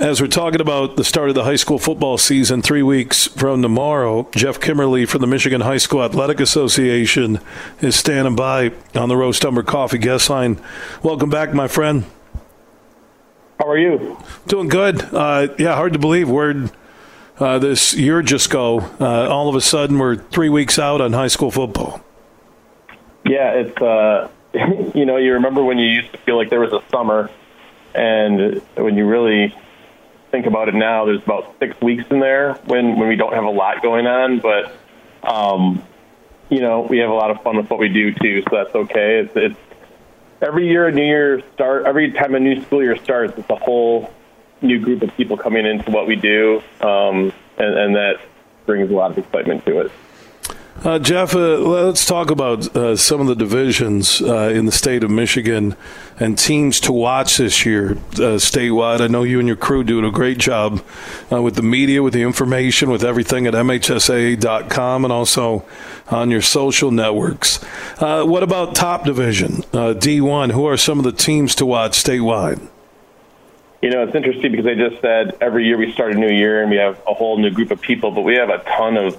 As we're talking about the start of the high school football season, three weeks from tomorrow, Geoff Kimmerly from the Michigan High School Athletic Association is standing by on the Roast Umber Coffee guest line. Welcome back, my friend. How are you? Doing good. Uh, yeah, hard to believe where uh, this year just go. Uh, all of a sudden, we're three weeks out on high school football. Yeah, it's uh, you know you remember when you used to feel like there was a summer, and when you really think about it now, there's about six weeks in there when when we don't have a lot going on, but um, you know we have a lot of fun with what we do too, so that's okay. It's, it's every year a new year start. Every time a new school year starts, it's a whole new group of people coming into what we do, um, and, and that brings a lot of excitement to it. Uh, Geoff, uh, let's talk about uh, some of the divisions uh, in the state of Michigan and teams to watch this year uh, statewide. I know you and your crew doing a great job uh, with the media, with the information, with everything at MHSAA.com and also on your social networks. what about top division, D1? Who are some of the teams to watch statewide? You know, it's interesting because I just said every year we start a new year and we have a whole new group of people, but we have a ton of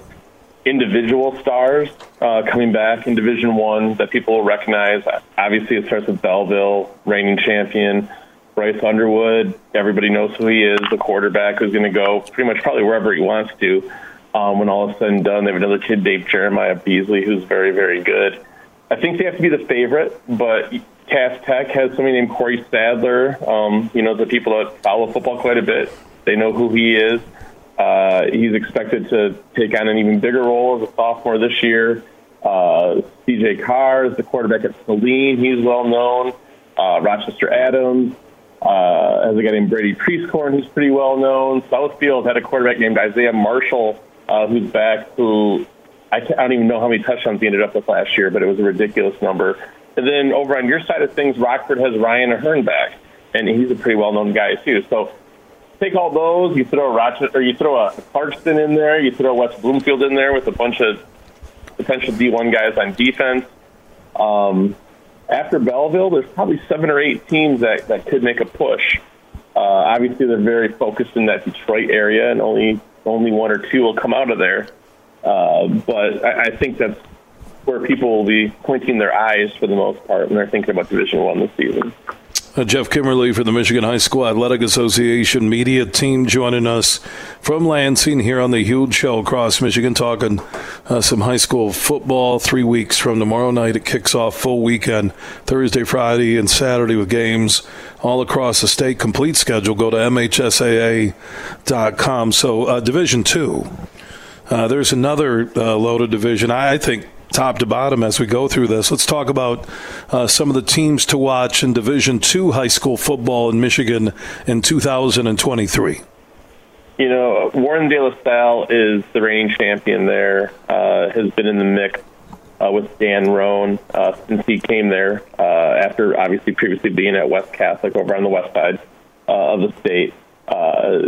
individual stars uh, coming back in Division One that people will recognize. Obviously, it starts with Belleville, reigning champion. Bryce Underwood, everybody knows who he is, the quarterback who's going to go pretty much probably wherever he wants to. Um, when all is said and done, they have another kid, Dave Jeremiah Beasley, who's very, very good. I think they have to be the favorite, but Cass Tech has somebody named Corey Sadler. Um, you know, the people that follow football quite a bit, they know who he is. Uh, he's expected to take on an even bigger role as a sophomore this year. Uh, CJ Carr is the quarterback at Saline. He's well known. Uh, Rochester Adams uh, has a guy named Brady Prieskorn who's pretty well known. Southfield had a quarterback named Isaiah Marshall uh, who's back, who I, I don't even know how many touchdowns he ended up with last year, but it was a ridiculous number. And then over on your side of things, Rockford has Ryan Ahern back, and he's a pretty well known guy too. So take all those, you throw a Rochester, or you throw a Clarkston in there, you throw West Bloomfield in there with a bunch of potential D1 guys on defense. Um, after Belleville, there's probably seven or eight teams that, that could make a push. Uh, obviously, they're very focused in that Detroit area, and only only one or two will come out of there. Uh, but I, I think that's where people will be pointing their eyes for the most part when they're thinking about Division One this season. Uh, Geoff Kimmerly from the Michigan High School Athletic Association media team joining us from Lansing here on the huge show across Michigan, talking uh, some high school football. Three weeks from tomorrow night, it kicks off full weekend Thursday, Friday, and Saturday with games all across the state. Complete schedule. Go to MHSAA.com. So, uh, Division Two. Uh, there's another uh, loaded division. I think top to bottom as we go through this. Let's talk about uh, some of the teams to watch in Division Two high school football in Michigan in 2023. You know, Warren De La Salle is the reigning champion there. Uh, has been in the mix uh, with Dan Rohn uh, since he came there uh, after obviously previously being at West Catholic over on the west side uh, of the state.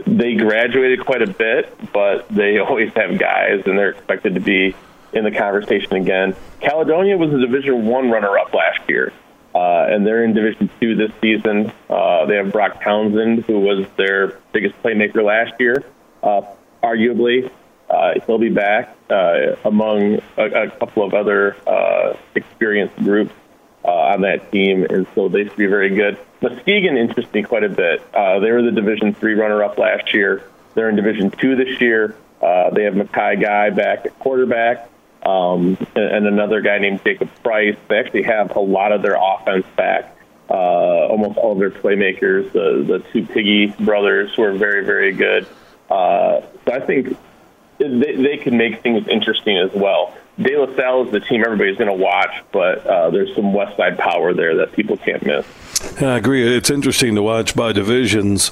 they graduated quite a bit, but they always have guys, and they're expected to be in the conversation again. Caledonia was a Division One runner-up last year, uh, and they're in Division Two this season. Uh, they have Brock Townsend, who was their biggest playmaker last year, uh, arguably. Uh, he'll be back uh, among a, a, couple of other uh, experienced groups on that team, and so they should be very good. Muskegon interests me quite a bit. they were the Division Three runner-up last year. They're in Division Two this year. they have M'Khi Guy back at quarterback um, and another guy named Jacob Price. They actually have a lot of their offense back. Uh, almost all of their playmakers, the the two Piggy brothers, who are very very good. Uh, so I think they, they can make things interesting as well. De La Salle is the team everybody's going to watch, but uh, there's some West Side power there that people can't miss. I agree. It's interesting to watch by divisions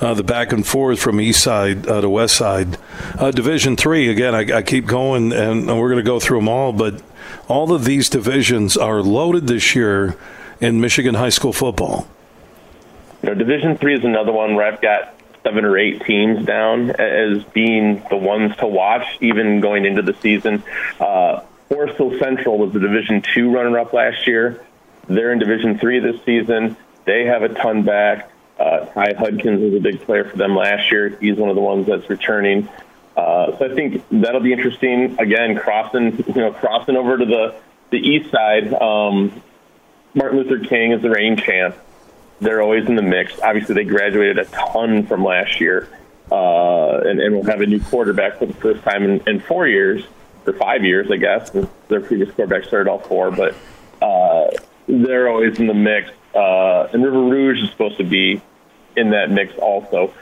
uh, the back and forth from east side uh, to west side. Uh, Division three again. I, I keep going, and we're going to go through them all. But all of these divisions are loaded this year in Michigan high school football. You know, Division three is another one where I've got seven or eight teams down as being the ones to watch, even going into the season. Uh, Forest Hills Central was the Division two runner-up last year. They're in Division three this season. They have a ton back. Uh, Ty Hudkins was a big player for them last year. He's one of the ones that's returning. Uh, so I think that'll be interesting. Again, crossing you know crossing over to the the east side. Um, Martin Luther King is the reigning champ. They're always in the mix. Obviously, they graduated a ton from last year, uh, and, and will have a new quarterback for the first time in, in four years or five years, I guess. Their previous quarterback started all four, but uh, they're always in the mix. Uh, and River Rouge is supposed to be in that mix also.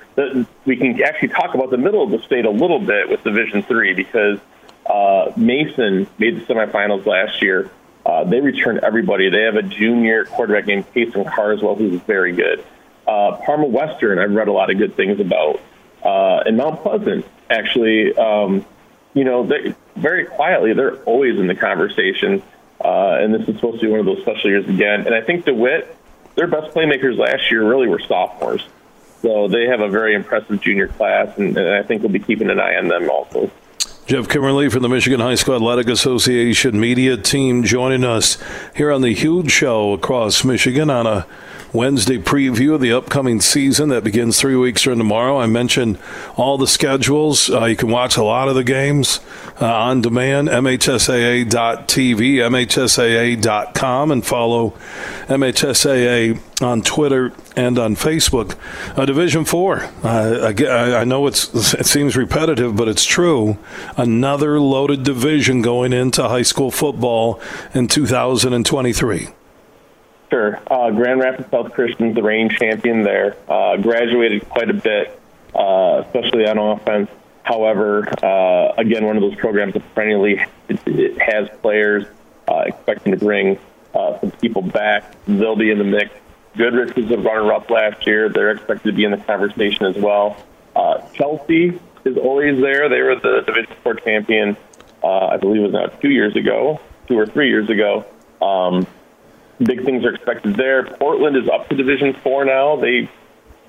We can actually talk about the middle of the state a little bit with Division Three because uh, Mason made the semifinals last year. Uh, they returned everybody. They have a junior quarterback named Payson Carswell who's very good. Uh, Parma Western, I've read a lot of good things about. Uh, and Mount Pleasant, actually, um, you know, they, very quietly, they're always in the conversation. Uh, and this is supposed to be one of those special years again. And I think DeWitt, their best playmakers last year really were sophomores. So they have a very impressive junior class, and, and I think we'll be keeping an eye on them also. Geoff Kimmerly from the Michigan High School Athletic Association media team joining us here on the huge show across Michigan on a Wednesday preview of the upcoming season that begins three weeks from tomorrow. I mentioned all the schedules. Uh, you can watch a lot of the games uh, on demand, MHSAA.tv, MHSAA.com, and follow MHSAA on Twitter and on Facebook. Uh, Division Four. Uh, I, I know it's it seems repetitive, but it's true. Another loaded division going into high school football in 2023. Sure. Uh, Grand Rapids South Christian's the reigning champion there. Uh, graduated quite a bit, uh, especially on offense. However, uh, again, one of those programs that perennially has players uh, expecting to bring uh, some people back. They'll be in the mix. Goodrich was a runner-up last year. They're expected to be in the conversation as well. Chelsea is always there. They were the Division Four champion, I believe, it was now two years ago, two or three years ago. Um, big things are expected there. Portland is up to Division Four now. They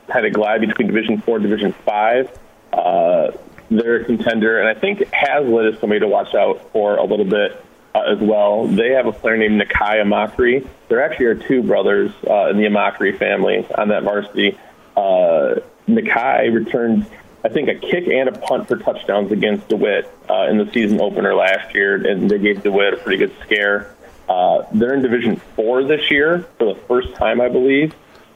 kind of glide between Division Four and Division Five. Uh, they're a contender, and I think Haslett is somebody to watch out for a little bit uh, as well. They have a player named Nakai Amakri. There actually are two brothers uh, in the Amakri family on that varsity. Uh, Nakai returned, I think, a kick and a punt for touchdowns against DeWitt uh, in the season opener last year, and they gave DeWitt a pretty good scare. Uh, they're in Division Four this year for the first time, I believe,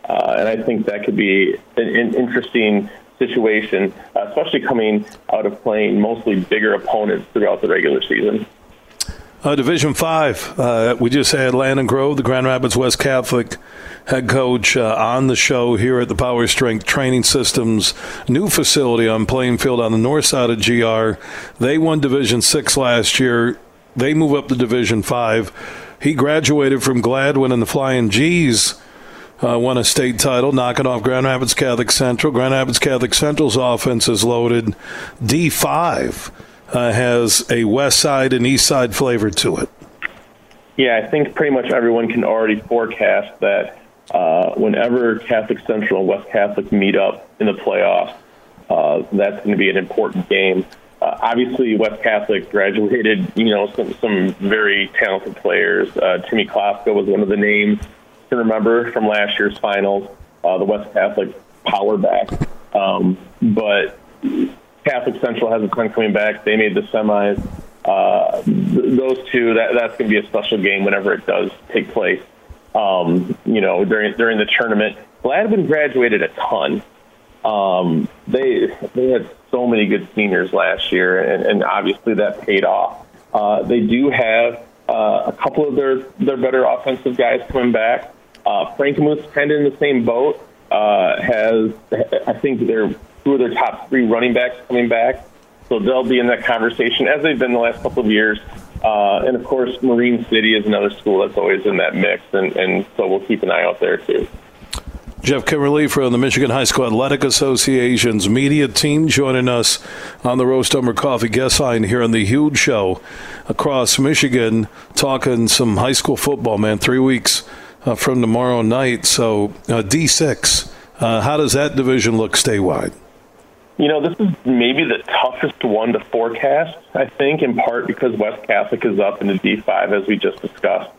uh, and I think that could be an, an interesting situation, especially coming out of playing mostly bigger opponents throughout the regular season. Uh, Division Five, uh, we just had Landon Grove, the Grand Rapids West Catholic head coach, uh, on the show here at the Power Strength Training Systems new facility on Plainfield on the north side of GR. They won Division Six last year. They move up to Division Five. He graduated from Gladwin and the Flying G's. Uh, won a state title, knocking off Grand Rapids Catholic Central. Grand Rapids Catholic Central's offense is loaded. D5 uh, has a west side and east side flavor to it. Yeah, I think pretty much everyone can already forecast that uh, whenever Catholic Central and West Catholic meet up in the playoffs, uh, that's going to be an important game. Uh, obviously, West Catholic graduated, you know, some, some very talented players. Uh, Timmy Kloska was one of the names to remember from last year's finals, uh, the West Catholic power back. Um, but Catholic Central has a ton coming back. They made the semis. Uh, th- those two, that, that's going to be a special game whenever it does take place. Um, you know, during during the tournament, Gladwin graduated a ton. Um, they they had so many good seniors last year, and, and obviously that paid off. Uh, they do have uh, a couple of their their better offensive guys coming back. Uh, Frankenmuth's kind of in the same boat. Uh, has I think they're two of their top three running backs coming back, so they'll be in that conversation as they've been the last couple of years. Uh, and of course, Marine City is another school that's always in that mix, and, and so we'll keep an eye out there too. Geoff Kimmerly from the Michigan High School Athletic Association's media team joining us on the Roast Umber Coffee guest line here on the huge show across Michigan, talking some high school football, man. Three weeks uh, from tomorrow night. So, uh, D6, uh, how does that division look statewide? You know, this is maybe the toughest one to forecast, I think, in part because West Catholic is up into D5, as we just discussed.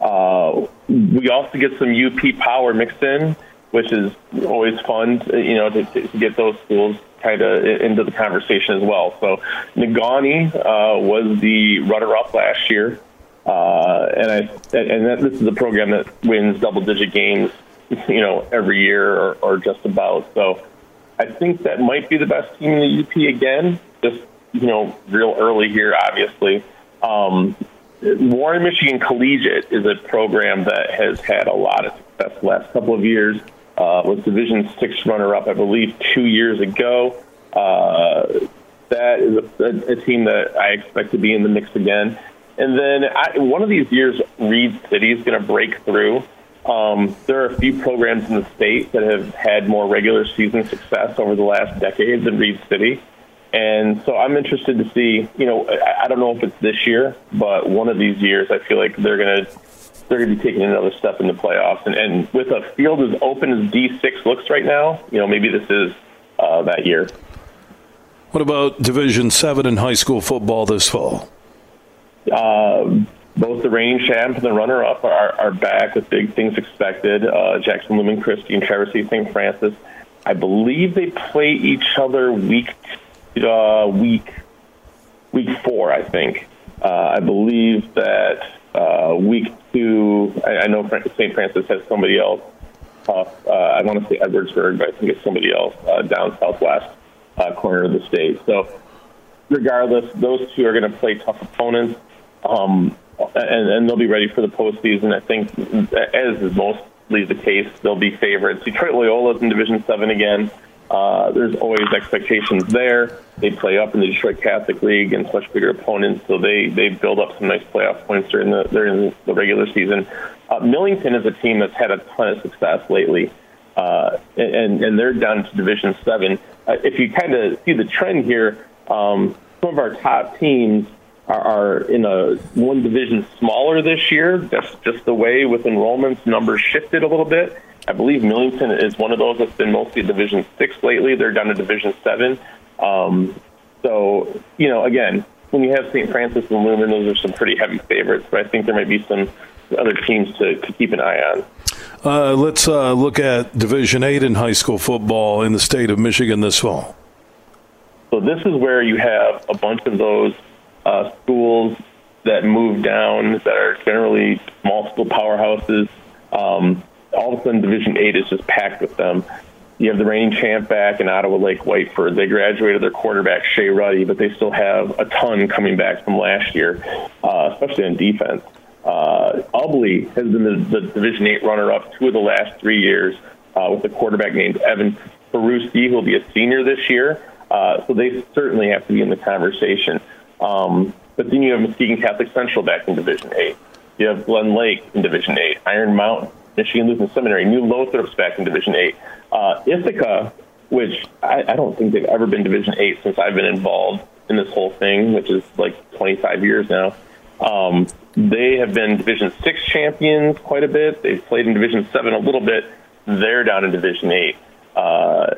Uh, we also get some UP power mixed in which is always fun, you know, to, to get those schools kind of into the conversation as well. So Negaunee uh, was the runner-up last year, uh, and I and that, this is a program that wins double-digit games, you know, every year or, or just about. So I think that might be the best team in the UP again. Just you know, real early here, obviously. Um, Warren Michigan Collegiate is a program that has had a lot of success the last couple of years. Uh, was Division Six runner-up, I believe, two years ago. Uh, that is a, a, team that I expect to be in the mix again. And then I, one of these years, Reed City is going to break through. Um, there are a few programs in the state that have had more regular season success over the last decade than Reed City. And so I'm interested to see, you know, I, I don't know if it's this year, but one of these years, I feel like they're going to they're going to be taking another step in the playoffs. And, and with a field as open as D6 looks right now, you know, maybe this is uh, that year. What about Division Seven in high school football this fall? Uh, both the reigning champ and the runner-up are, are back with big things expected. Uh, Jackson Lumen Christi and Traverse City St. Francis. I believe they play each other week uh, week week four. I think. Uh, I believe that uh, week two. I, I know St. Francis has somebody else. off, Uh, I want to say Edwardsburg, but I think it's somebody else uh, down southwest uh, corner of the state. So, regardless, those two are going to play tough opponents, um, and, and they'll be ready for the postseason. I think, as is mostly the case, they'll be favorites. Detroit Loyola's in Division Seven again. Uh, there's always expectations there. They play up in the Detroit Catholic League against much bigger opponents, so they they during up some nice playoff points during the during the regular season. Uh, Millington is a team that's had a ton of success lately, uh, and and they're down to Division Seven. Uh, if you kind of see the trend here, um, some of our top teams are, in a one division smaller this year. That's just the way with enrollments numbers shifted a little bit I believe Millington is one of those that's been mostly Division Six lately. They're down to Division Seven. Um, so, you know, again, when you have St. Francis and Lumen, those are some pretty heavy favorites. But I think there might be some other teams to, to keep an eye on. Uh, let's uh, look at Division Eight in high school football in the state of Michigan this fall. So this is where you have a bunch of those uh, schools that move down that are generally school powerhouses. Um, all of a sudden Division Eight is just packed with them. You have the reigning champ back in Ottawa Lake Whiteford. They graduated their quarterback Shea Ruddy, but they still have a ton coming back from last year, uh, especially on defense. Uh, Ubly has been the, the Division Eight runner-up two of the last three years uh, with a quarterback named Evan Peruski, who will be a senior this year. Uh, so they certainly have to be in the conversation. Um, but then you have Muskegon Catholic Central back in Division Eight. You have Glen Lake in Division Eight, Iron Mountain, Michigan Lutheran Seminary, New Lothrop's back in Division Eight. Uh, Ithaca, which I, I don't think they've ever been Division Eight since I've been involved in this whole thing, which is like 25 years now. Um, they have been Division Six champions quite a bit. They've played in Division Seven a little bit. They're down in Division Eight. Uh,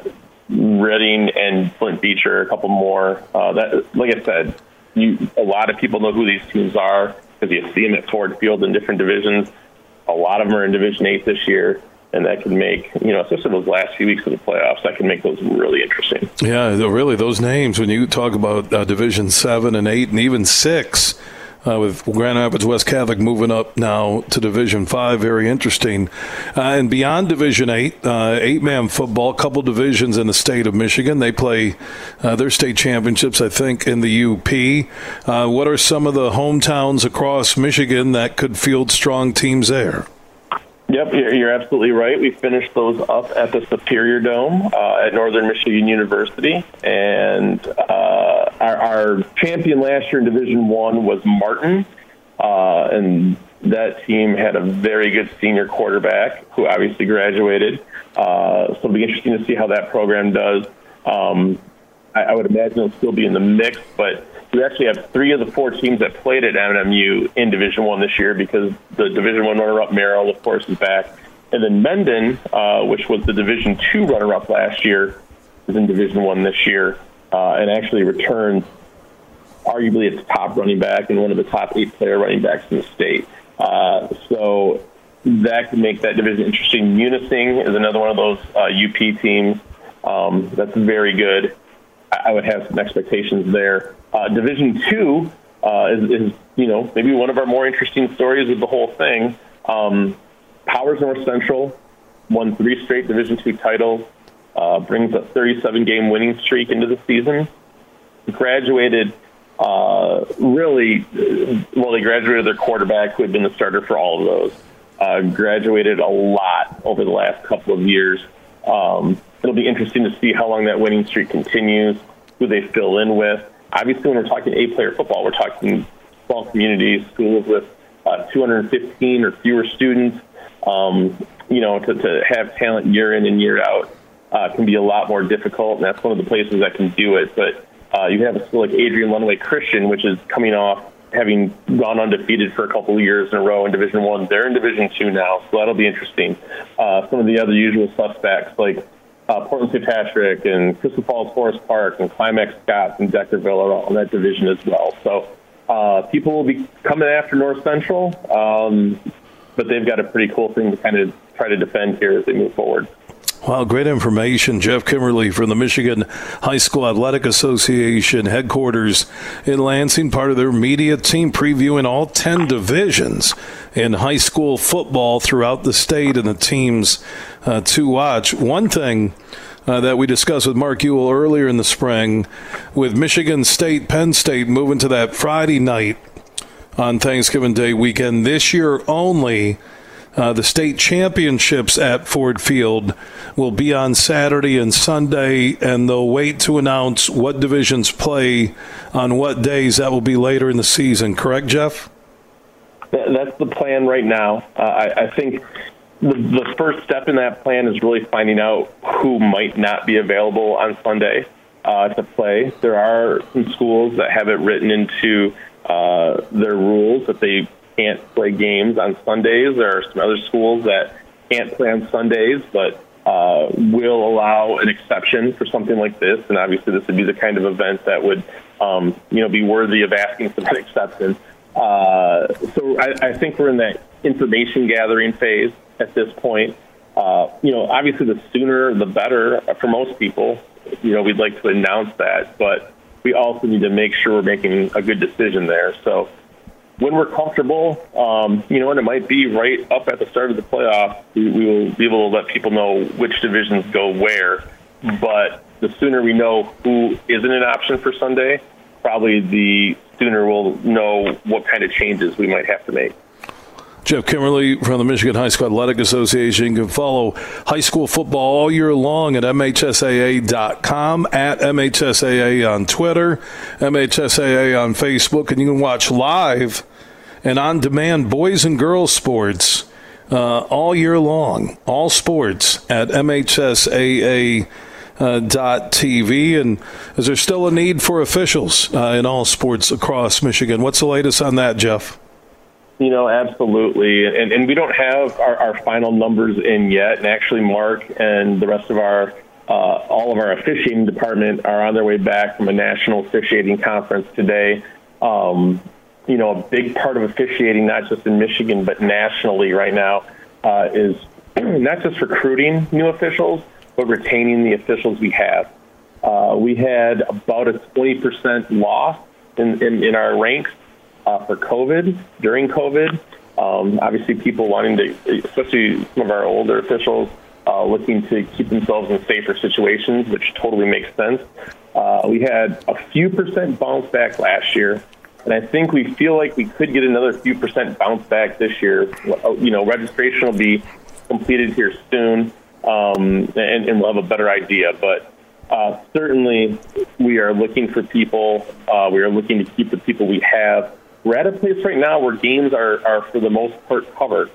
Reading and Flint Beecher, a couple more. Uh, that, like I said, you, a lot of people know who these teams are because you see them at Ford Field in different divisions. A lot of them are in Division Eight this year, and that can make you know, especially those last few weeks of the playoffs, that can make those really interesting. Yeah, really, those names when you talk about uh, Division Seven and Eight and even Six uh, with Grand Rapids West Catholic moving up now to Division Five. Very interesting. Uh, and beyond Division Eight, uh, eight-man football, couple divisions in the state of Michigan. They play uh, their state championships, I think, in the UP. Uh, what are some of the hometowns across Michigan that could field strong teams there? Yep, you're absolutely right. We finished those up at the Superior Dome uh, at Northern Michigan University, and uh, our, our, champion last year in Division One was Martin, uh, and that team had a very good senior quarterback who obviously graduated. Uh, so it'll be interesting to see how that program does. Um, I, I would imagine it'll still be in the mix, but we actually have three of the four teams that played at NMU in Division One this year because the Division One runner-up Merrill, of course, is back, and then Mendon, uh, which was the Division Two runner-up last year, is in Division One this year, uh, and actually returned arguably its top running back and one of the top eight player running backs in the state. Uh, so that could make that division interesting. Munising is another one of those uh, UP teams um, that's very good. I, would have some expectations there. Uh, division two uh, is, is, you know, maybe one of our more interesting stories of the whole thing. Um, Powers North Central won three straight Division two titles, uh, brings a 37 game winning streak into the season. Graduated uh, really, well, they graduated their quarterback, who had been the starter for all of those. Uh, graduated a lot over the last couple of years. Um, it'll be interesting to see how long that winning streak continues, who they fill in with. Obviously, when we're talking A-player football, we're talking small communities, schools with uh, 215 or fewer students. Um, you know, to, to have talent year in and year out uh, can be a lot more difficult, and that's one of the places that can do it. But uh, you have a school like Adrian Lenawee Christian, which is coming off having gone undefeated for a couple of years in a row in Division One. They're in Division Two now, so that'll be interesting. Uh, some of the other usual suspects like uh, Portland St. Patrick and Crystal Falls Forest Park and Climax Scott and Deckerville are all in that division as well. So uh, people will be coming after North Central, um, but they've got a pretty cool thing to kind of try to defend here as they move forward. Wow, great information. Geoff Kimmerly from the Michigan High School Athletic Association headquarters in Lansing, part of their media team previewing all 10 divisions in high school football throughout the state and the teams uh, to watch. One thing uh, that we discussed with Mark Uyl earlier in the spring with Michigan State, Penn State moving to that Friday night on Thanksgiving Day weekend this year only uh, the state championships at Ford Field will be on Saturday and Sunday, and they'll wait to announce what divisions play on what days. That will be later in the season, correct, Geoff? That's the plan right now. Uh, I, I, think the, the, first step in that plan is really finding out who might not be available on Sunday uh, to play. There are some schools that have it written into uh, their rules that they can't play games on Sundays. There are some other schools that can't play on Sundays, but uh, will allow an exception for something like this. And obviously, this would be the kind of event that would, um, you know, be worthy of asking for that exception. Uh, so I, I think we're in that information gathering phase at this point. Uh, you know, obviously, the sooner the better for most people. You know, we'd like to announce that, but we also need to make sure we're making a good decision there. So when we're comfortable, um, you know, and it might be right up at the start of the playoff, we, we will be able to let people know which divisions go where. But the sooner we know who isn't an option for Sunday, probably the sooner we'll know what kind of changes we might have to make. Geoff Kimmerly from the Michigan High School Athletic Association. You can follow high school football all year long at MHSAA.com, at MHSAA on Twitter, MHSAA on Facebook, and you can watch live and on demand boys and girls sports uh, all year long, all sports at MHSAA. Uh, dot TV and is there still a need for officials uh, in all sports across Michigan? What's the latest on that, Geoff? You know, absolutely. And, and we don't have our, our final numbers in yet. And actually, Mark and the rest of our, uh, all of our officiating department are on their way back from a national officiating conference today. Um, you know, a big part of officiating, not just in Michigan, but nationally right now, uh, is not just recruiting new officials, but retaining the officials we have. Uh, we had about a 20% loss in, in, in our ranks uh, for COVID during COVID. Um, obviously, people wanting to, especially some of our older officials, uh, looking to keep themselves in safer situations, which totally makes sense. Uh, we had a few percent bounce back last year, and I think we feel like we could get another few percent bounce back this year. You know, registration will be completed here soon, um, and, and, we'll have a better idea. But uh, certainly, we are looking for people. Uh, we are looking to keep the people we have we're at a place right now where games are, are for the most part covered.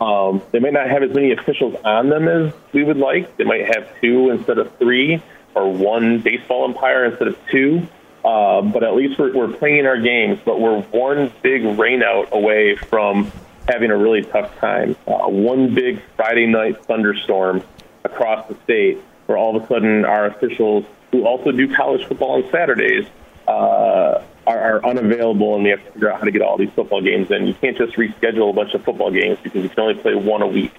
Um, they might not have as many officials on them as we would like. They might have two instead of three, or one baseball umpire instead of two. Uh, but at least we're, we're playing our games. But we're one big rainout away from having a really tough time. Uh, one big Friday night thunderstorm across the state, where all of a sudden our officials, who also do college football on Saturdays, uh, are, are unavailable, and we have to figure out how to get all these football games in. You can't just reschedule a bunch of football games because you can only play one a week.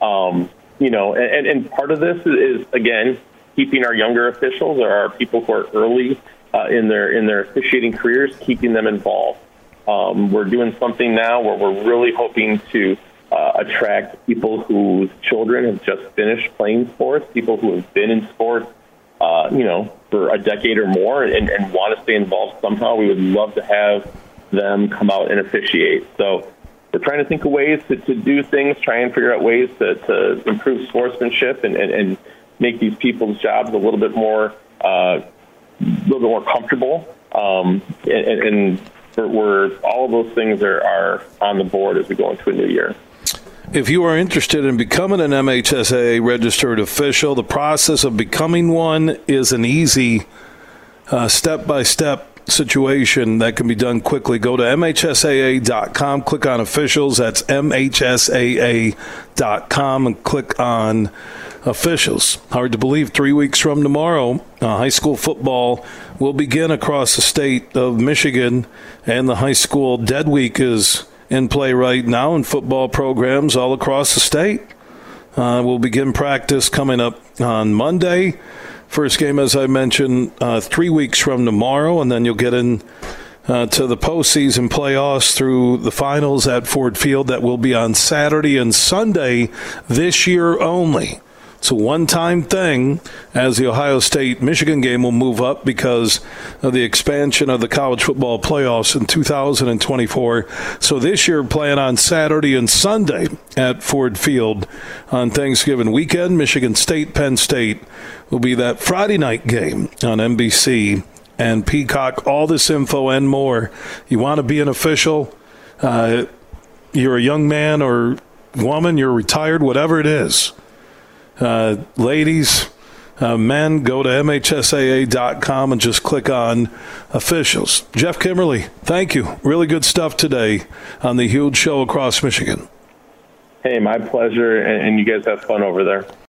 Um, you know, and, and part of this is, again keeping our younger officials or our people who are early uh, in their in their officiating careers, keeping them involved. Um, we're doing something now where we're really hoping to uh, attract people whose children have just finished playing sports, people who have been in sports, uh, you know, for a decade or more, and, and want to stay involved somehow. We would love to have them come out and officiate. So we're trying to think of ways to, to do things, try and figure out ways to, to improve sportsmanship and, and, and make these people's jobs a little bit more, uh, a little bit more comfortable. Um, and, and we're, we're, all of those things are, are on the board as we go into a new year. If you are interested in becoming an MHSAA registered official, the process of becoming one is an easy step by step situation that can be done quickly. Go to MHSAA.com, click on officials. That's MHSAA.com, and click on officials. Hard to believe three weeks from tomorrow, uh, high school football will begin across the state of Michigan, and the high school dead week is in play right now in football programs all across the state. Uh, we'll begin practice coming up on Monday. First game, as I mentioned, uh, three weeks from tomorrow, and then you'll get in uh, to the postseason playoffs through the finals at Ford Field. That will be on Saturday and Sunday this year only. It's a one time thing as the Ohio State Michigan game will move up because of the expansion of the college football playoffs in 2024. So this year, playing on Saturday and Sunday at Ford Field on Thanksgiving weekend. Michigan State, Penn State will be that Friday night game on NBC and Peacock. All this info and more. You want to be an official? Uh, you're a young man or woman, you're retired, whatever it is uh, ladies, uh, men, go to MHSAA.com and just click on officials. Geoff Kimmerly, thank you. Really good stuff today on the huge show across Michigan. Hey, my pleasure, and you guys have fun over there.